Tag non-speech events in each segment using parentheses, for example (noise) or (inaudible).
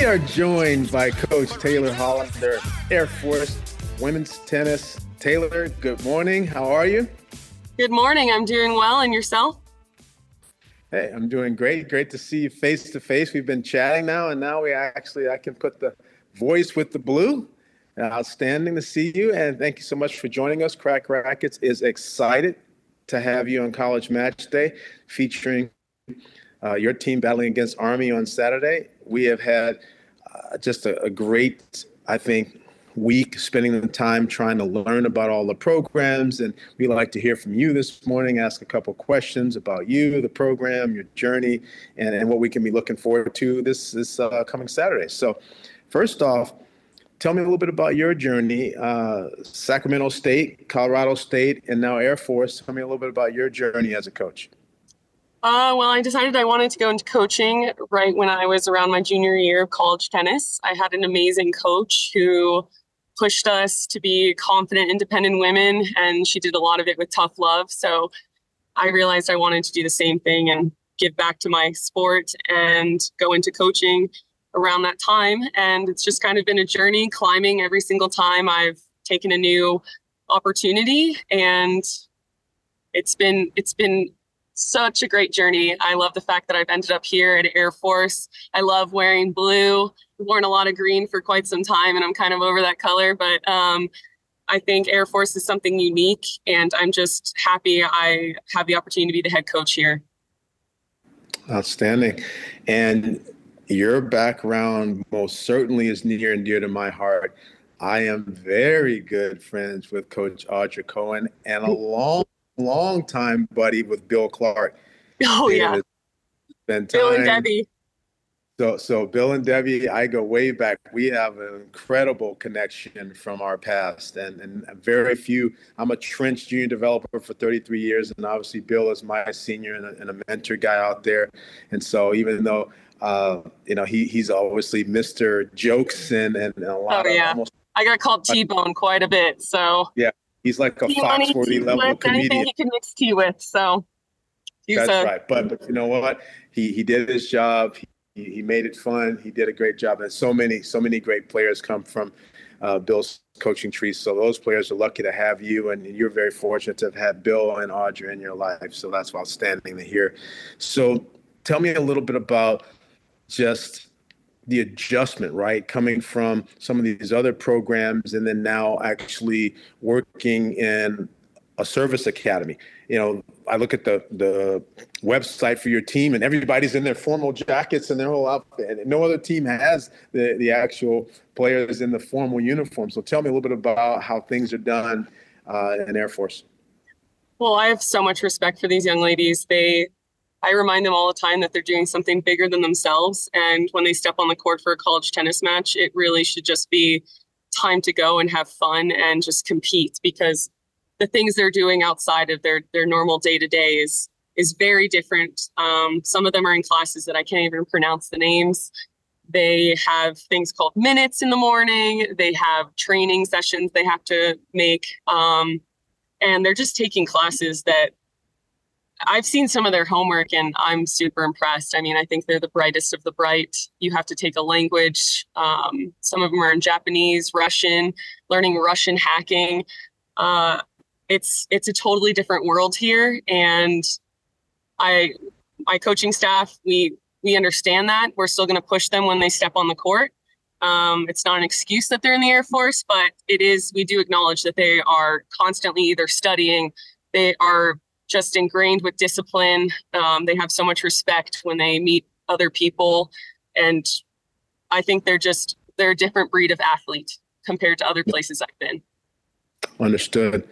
We are joined by Coach Taylor Hollander, Air Force Women's Tennis. Taylor, good morning. How are you? Good morning. I'm doing well. And yourself? Hey, I'm doing great. Great to see you face to face. We've been chatting now, and now we actually I can put the voice with the blue. Outstanding to see you, and thank you so much for joining us. Cracked Racquets is excited to have you on College Match Day, featuring uh, your team battling against Army on Saturday. We have had uh, just a, a great, I think, week spending the time trying to learn about all the programs. And we'd like to hear from you this morning ask a couple questions about you the program your journey and, and what we can be looking forward to this this uh, coming saturday. So first off tell me a little bit about your journey uh, sacramento state colorado state and now air force. Tell me a little bit about your journey as a coach Uh, well, I decided I wanted to go into coaching right when I was around my junior year of college tennis. I had an amazing coach who pushed us to be confident, independent women, and she did a lot of it with tough love. So I realized I wanted to do the same thing and give back to my sport and go into coaching around that time. And it's just kind of been a journey climbing every single time I've taken a new opportunity and it's been it's been such a great journey. I love the fact that I've ended up here at Air Force. I love wearing blue. I've worn a lot of green for quite some time and I'm kind of over that color, but um, I think Air Force is something unique and I'm just happy I have the opportunity to be the head coach here. Outstanding. And your background most certainly is near and dear to my heart. I am very good friends with Coach Audra Cohen and a long, time buddy with Bill Clark. (laughs) Oh yeah. Spend Bill and Debbie. So, so Bill and Debbie, I go way back. We have an incredible connection from our past, and and very few. I'm a Trench junior developer for 33 years, and obviously Bill is my senior and a, and a mentor guy out there. And so, even though uh, you know he he's obviously Mr. Jokes and and, and a lot Oh, of yeah. almost I got called (laughs) T-Bone quite a bit. So he's like a money, Foxworthy level comedian. he can mix tea with. So he's That's a right. But, but you know what? He he did his job. He, he made it fun. He did a great job. And so many so many great players come from uh, Bill's coaching tree. So those players are lucky to have you, and you're very fortunate to have had Bill and Audra in your life. So that's outstanding to hear. So tell me a little bit about just the adjustment, right? Coming from some of these other programs and then now actually working in a service academy. You know, I look at the the website for your team and everybody's in their formal jackets and their whole outfit. And no other team has the, the actual players in the formal uniform. So tell me a little bit about how things are done uh, in Air Force. Well, I have so much respect for these young ladies. They, I remind them all the time that they're doing something bigger than themselves. And when they step on the court for a college tennis match, it really should just be time to go and have fun and just compete because the things they're doing outside of their their normal day to day is is very different. Um, some of them are in classes that I can't even pronounce the names. They have things called minutes in the morning. They have training sessions they have to make. Um, and they're just taking classes that I've seen some of their homework and I'm super impressed. I mean, I think they're the brightest of the bright. You have to take a language. Um, some of them are in Japanese, Russian, learning Russian hacking. Uh, it's it's a totally different world here, and I my coaching staff we we understand that we're still going to push them when they step on the court. Um, it's not an excuse that they're in the Air Force, but it is. We do acknowledge that they are constantly either studying, they are just ingrained with discipline. Um, they have so much respect when they meet other people, and I think they're just they're a different breed of athlete. compared to other places I've been. Understood.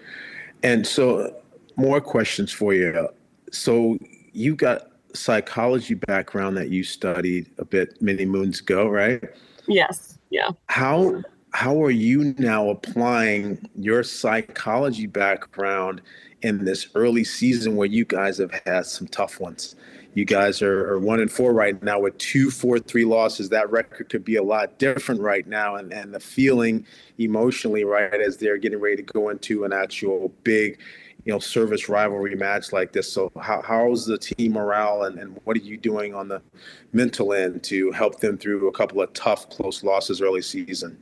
And so, more questions for you. So, you got psychology background that you studied a bit many moons ago, right? Yes. Yeah. How how are you now applying your psychology background in this early season where you guys have had some tough ones? You guys are, are one and four right now with two, four, three losses. That record could be a lot different right now. And, and the feeling emotionally, right, as they're getting ready to go into an actual big, you know, service rivalry match like this. So how, how's the team morale and, and what are you doing on the mental end to help them through a couple of tough, close losses early season?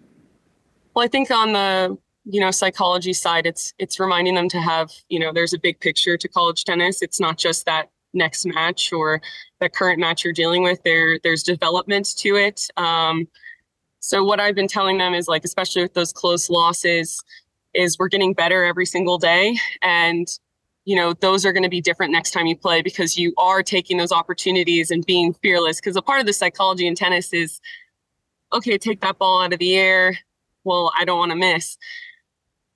Well, I think on the you know psychology side it's it's reminding them to have you know there's a big picture to college tennis. It's not just that next match or the current match you're dealing with. There there's development to it. Um, so what i've been telling them is like especially with those close losses is we're getting better every single day. And you know those are going to be different next time you play because you are taking those opportunities and being fearless. Because a part of the psychology in tennis is okay take that ball out of the air. Well i don't want to miss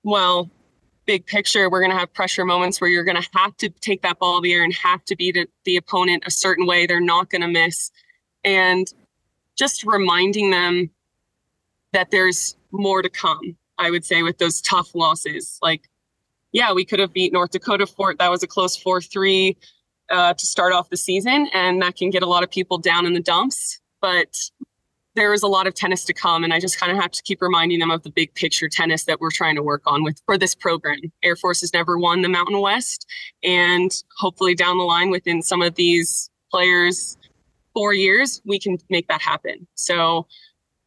well big picture, we're going to have pressure moments where you're going to have to take that ball of the air and have to beat the opponent a certain way. They're not going to miss. And just reminding them that there's more to come, I would say, with those tough losses. Like, yeah, we could have beat North Dakota Fort. That was a close 4 3 uh, to start off the season. And that can get a lot of people down in the dumps. But there is a lot of tennis to come and i just kind of have to keep reminding them of the big picture tennis that we're trying to work on with for this program. Air force has never won the mountain west and hopefully down the line within some of these players four years we can make that happen. So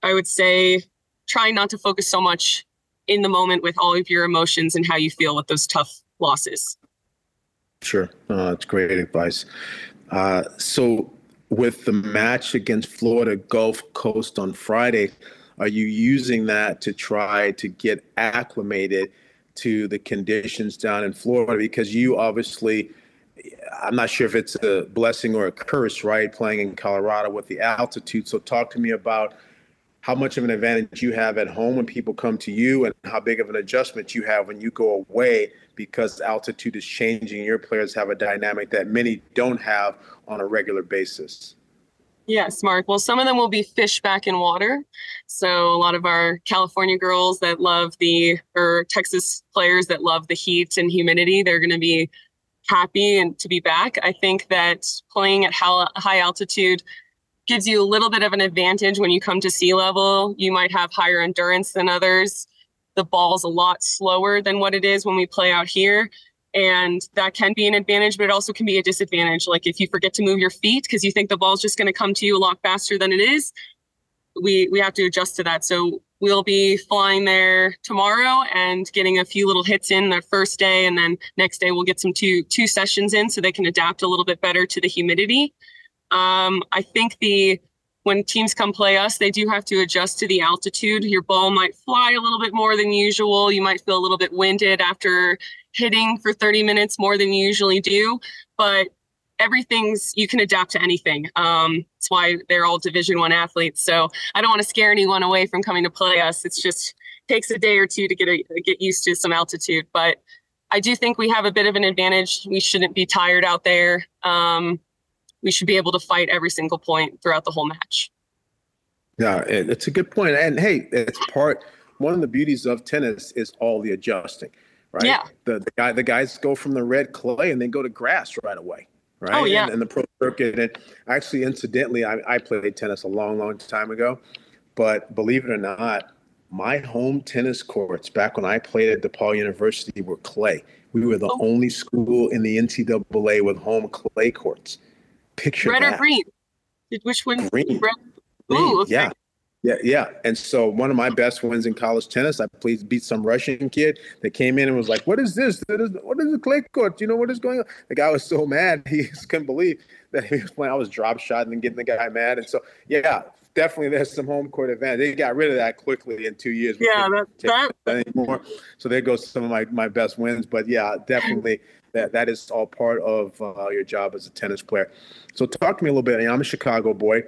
i would say try not to focus so much in the moment with all of your emotions and how you feel with those tough losses. Sure. Uh, that's great advice. Uh, so with the match against Florida Gulf Coast on Friday, are you using that to try to get acclimated to the conditions down in Florida? Because you obviously, I'm not sure if it's a blessing or a curse, right? Playing in Colorado with the altitude. So, talk to me about how much of an advantage you have at home when people come to you and how big of an adjustment you have when you go away because altitude is changing. Your players have a dynamic that many don't have on a regular basis. Yes, Mark. Well, some of them will be fish back in water. So a lot of our California girls that love the, or Texas players that love the heat and humidity, they're going to be happy and to be back. I think that playing at high altitude gives you a little bit of an advantage when you come to sea level. You might have higher endurance than others. The ball's a lot slower than what it is when we play out here. And that can be an advantage but it also can be a disadvantage. Like if you forget to move your feet because you think the ball's just going to come to you a lot faster than it is we we have to adjust to that. So we'll be flying there tomorrow and getting a few little hits in the first day and then next day we'll get some two two sessions in so they can adapt a little bit better to the humidity. Um, i think the when teams come play us, they do have to adjust to the altitude. Your ball might fly a little bit more than usual. You might feel a little bit winded after hitting for 30 minutes more than you usually do, but everything's you can adapt to anything. Um, that's why they're all Division One athletes. So I don't want to scare anyone away from coming to play us. It's just takes a day or two to get a, get used to some altitude, but I do think we have a bit of an advantage. We shouldn't be tired out there. Um, we should be able to fight every single point throughout the whole match. Yeah, it's a good point. And hey, it's part one of the beauties of tennis is all the adjusting, right? Yeah. The the guy the guys go from the red clay and then go to grass right away. Right. Oh, yeah. And, and the pro circuit. And actually, incidentally, I, I played tennis a long, long time ago. But believe it or not, my home tennis courts back when I played at DePaul University were clay. We were the oh. only school in the NCAA with home clay courts. Picture red that. or green. Which one? Green. Red. Ooh, okay. Yeah. Yeah, yeah. And so one of my best wins in college tennis, I played beat some Russian kid that came in and was like, "What is this? What is, what is the clay court? You know what is going on?" The guy was so mad (laughs) he just couldn't believe that he was playing. I was drop shot and getting the guy mad. And so yeah, definitely there's some home court advantage. They got rid of that quickly in two years. Yeah, that, that, that anymore. So there goes some of my my best wins. But yeah, definitely that that is all part of uh, your job as a tennis player. So talk to me a little bit. I'm a Chicago boy,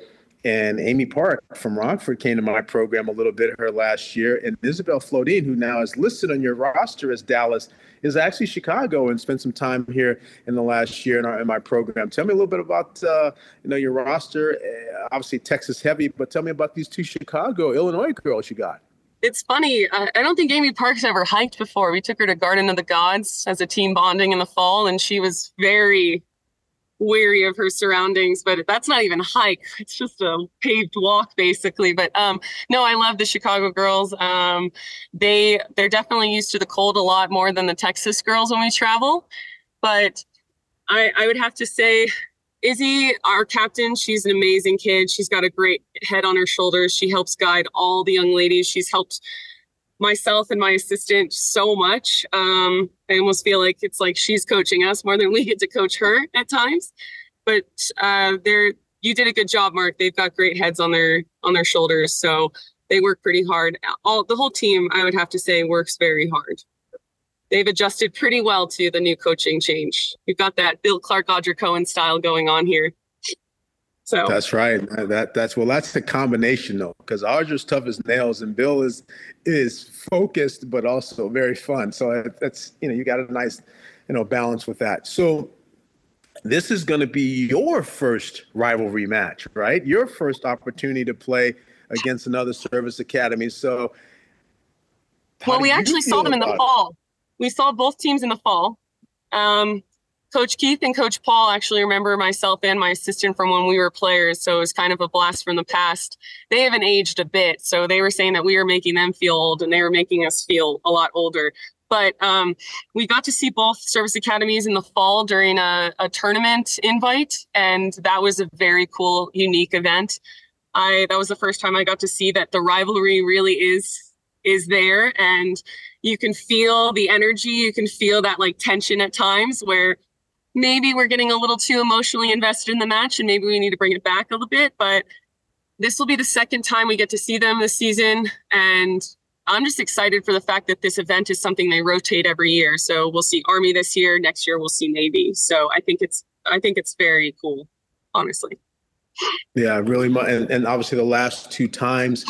And Amy Park from Rockford came to my program a little bit her last year. And Isabel Flodin, who now is listed on your roster as Dallas, is actually Chicago and spent some time here in the last year in, our, in my program. Tell me a little bit about uh, you know your roster. Uh, obviously Texas heavy, but tell me about these two Chicago, Illinois girls you got. It's funny. I, I don't think Amy Parks ever hiked before. We took her to Garden of the Gods as a team bonding in the fall, and she was very weary of her surroundings but that's not even hike (laughs) it's just a paved walk basically but um no i love the chicago girls um they they're definitely used to the cold a lot more than the texas girls when we travel but i i would have to say izzy our captain she's an amazing kid she's got a great head on her shoulders she helps guide all the young ladies she's helped myself and my assistant so much. Um, I almost feel like it's like she's coaching us more than we get to coach her at times. But uh, they're you did a good job, Mark. They've got great heads on their on their shoulders, so they work pretty hard. All the whole team, I would have to say, works very hard. They've adjusted pretty well to the new coaching change. You've got that Bill Clark, Audra Cohen style going on here. So that's right. That that's well, that's the combination though, because Audra's tough as nails and Bill is is focused but also very fun. So that's you know you got a nice you know balance with that. So this is going to be your first rivalry match, right? Your first opportunity to play against another service academy. So well, we actually saw them in the fall. We saw both teams in the fall. Um, Coach Keith and Coach Paul actually remember myself and my assistant from when we were players. So it was kind of a blast from the past. They haven't aged a bit. So they were saying that we were making them feel old and they were making us feel a lot older. But um, we got to see both service academies in the fall during a, a tournament invite. And that was a very cool, unique event. I that was the first time I got to see that the rivalry really is is there and you can feel the energy you can feel that like tension at times where maybe we're getting a little too emotionally invested in the match and maybe we need to bring it back a little bit. But this will be the second time we get to see them this season. And I'm just excited for the fact that this event is something they rotate every year. So we'll see Army this year. Next year we'll see Navy. So I think it's I think it's very cool, honestly. Yeah, really. And, and obviously the last two times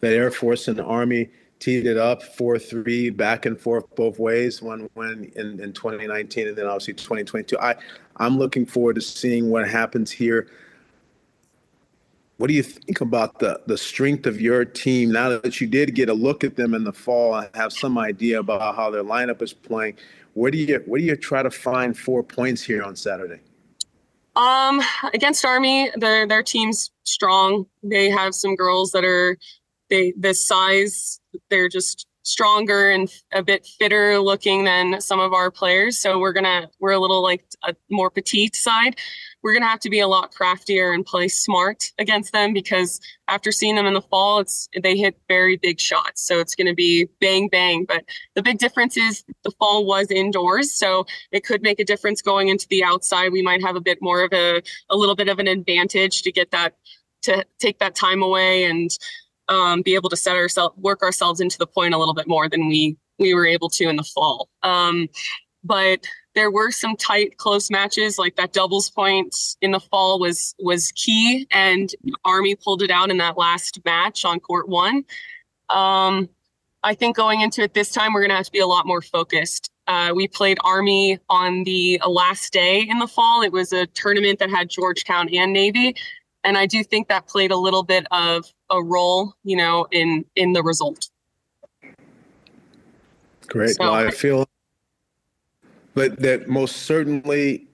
that Air Force and the Army teed it up 4-3 back and forth both ways one win in, in 2019 and then obviously 2022 i i'm looking forward to seeing what happens here. What do you think about the the strength of your team now that you did get a look at them in the fall and have some idea about how their lineup is playing? Where do you where do you try to find four points here on saturday? Um against army their their team's strong. They have some girls that are they the size they're just stronger and a bit fitter looking than some of our players. So we're gonna we're a little like a more petite side. We're gonna have to be a lot craftier and play smart against them because after seeing them in the fall, it's they hit very big shots. So it's gonna be bang bang. But the big difference is the fall was indoors, so it could make a difference going into the outside. We might have a bit more of a a little bit of an advantage to get that to take that time away and um, be able to set ourselves work ourselves into the point a little bit more than we we were able to in the fall. Um, but there were some tight close matches like that doubles point in the fall was was key and army pulled it out in that last match on court one. Um, i think going into it this time we're going to have to be a lot more focused. Uh, we played army on the last day in the fall. It was a tournament that had georgetown and navy and I do think that played a little bit of a role, you know, in in the result. Great. So, well, I feel, but that most certainly,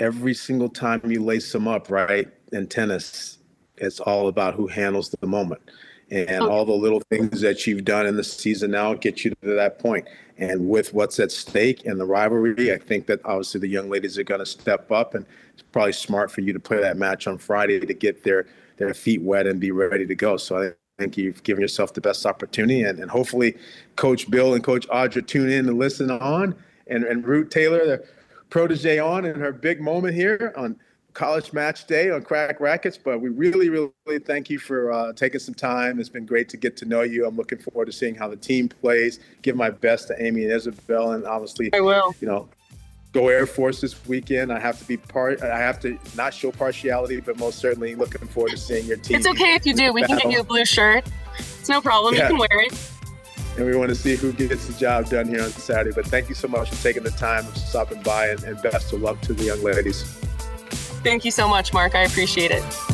every single time you lace them up, right, in tennis, it's all about who handles the moment, and okay. all the little things that you've done in the season now get you to that point. And with what's at stake and the rivalry, I think that obviously the young ladies are going to step up, and it's probably smart for you to play that match on Friday to get their their feet wet and be ready to go. So I think you've given yourself the best opportunity, and, and hopefully, Coach Bill and Coach Audra tune in and listen on, and and Root Taylor, the protege, on in her big moment here on college match day on Cracked Racquets. But we really, really thank you for uh, taking some time. It's been great to get to know you. I'm looking forward to seeing how the team plays. Give my best to Amy and Isabel, and obviously, I will. You know, go Air Force this weekend. I have to be part. I have to not show partiality, but most certainly looking forward to seeing your team. It's okay if you do. We can get you a blue shirt. It's no problem. Yeah. You can wear it. and we want to see who gets the job done here on Saturday. But thank you so much for taking the time of stopping by, and, and best of luck to the young ladies. Thank you so much, Mark. I appreciate it.